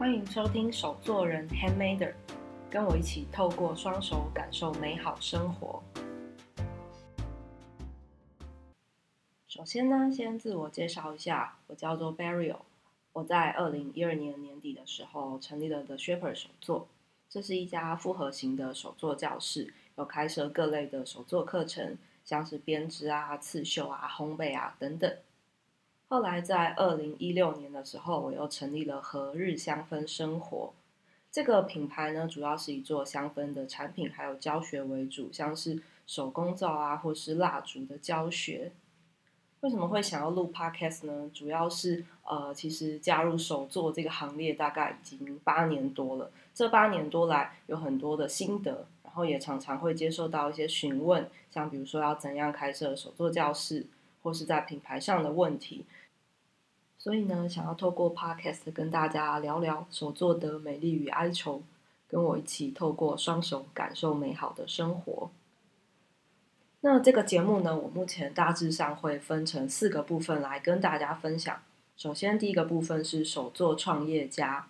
欢迎收听手作人 Handmaker，跟我一起透过双手感受美好生活。首先呢，先自我介绍一下，我叫做 Barry。我在二零一二年年底的时候成立了 The Shaper 手作，这是一家复合型的手作教室，有开设各类的手作课程，像是编织啊、刺绣啊、烘焙啊等等。后来在二零一六年的时候，我又成立了和日香氛生活这个品牌呢，主要是以做香氛的产品还有教学为主，像是手工皂啊，或是蜡烛的教学。为什么会想要录 Podcast 呢？主要是呃，其实加入手作这个行列大概已经八年多了，这八年多来有很多的心得，然后也常常会接受到一些询问，像比如说要怎样开设手作教室，或是在品牌上的问题。所以呢，想要透过 Podcast 跟大家聊聊手作的美丽与哀愁，跟我一起透过双手感受美好的生活。那这个节目呢，我目前大致上会分成四个部分来跟大家分享。首先，第一个部分是手作创业家，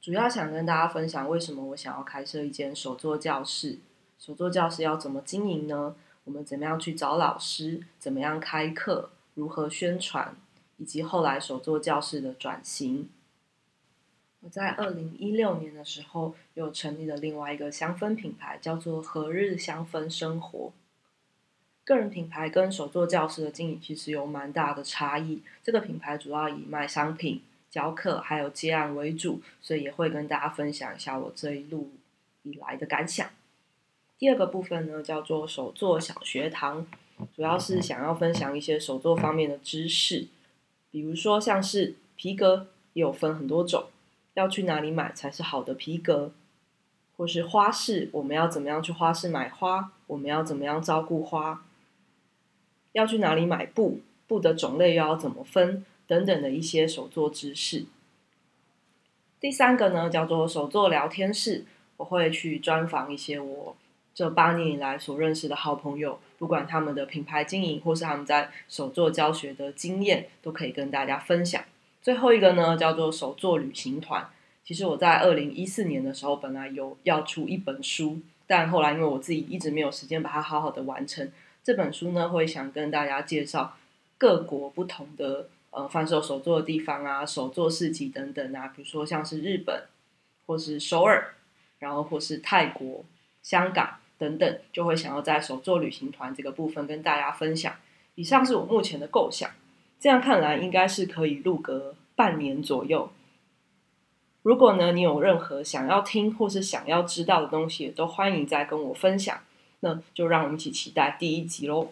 主要想跟大家分享为什么我想要开设一间手作教室。手作教室要怎么经营呢？我们怎么样去找老师？怎么样开课？如何宣传？以及后来手作教室的转型，我在二零一六年的时候又成立了另外一个香氛品牌，叫做何日香氛生活。个人品牌跟手作教室的经营其实有蛮大的差异。这个品牌主要以卖商品、教课还有接案为主，所以也会跟大家分享一下我这一路以来的感想。第二个部分呢，叫做手作小学堂，主要是想要分享一些手作方面的知识。比如说，像是皮革也有分很多种，要去哪里买才是好的皮革？或是花市，我们要怎么样去花市买花？我们要怎么样照顾花？要去哪里买布？布的种类又要怎么分？等等的一些手作知识。第三个呢，叫做手作聊天室，我会去专访一些我这八年以来所认识的好朋友。不管他们的品牌经营，或是他们在手作教学的经验，都可以跟大家分享。最后一个呢，叫做手作旅行团。其实我在二零一四年的时候，本来有要出一本书，但后来因为我自己一直没有时间把它好好的完成。这本书呢，会想跟大家介绍各国不同的呃贩售手作的地方啊，手作市集等等啊，比如说像是日本，或是首尔，然后或是泰国、香港。等等，就会想要在手作旅行团这个部分跟大家分享。以上是我目前的构想，这样看来应该是可以录个半年左右。如果呢，你有任何想要听或是想要知道的东西，都欢迎再跟我分享。那就让我们一起期待第一集喽。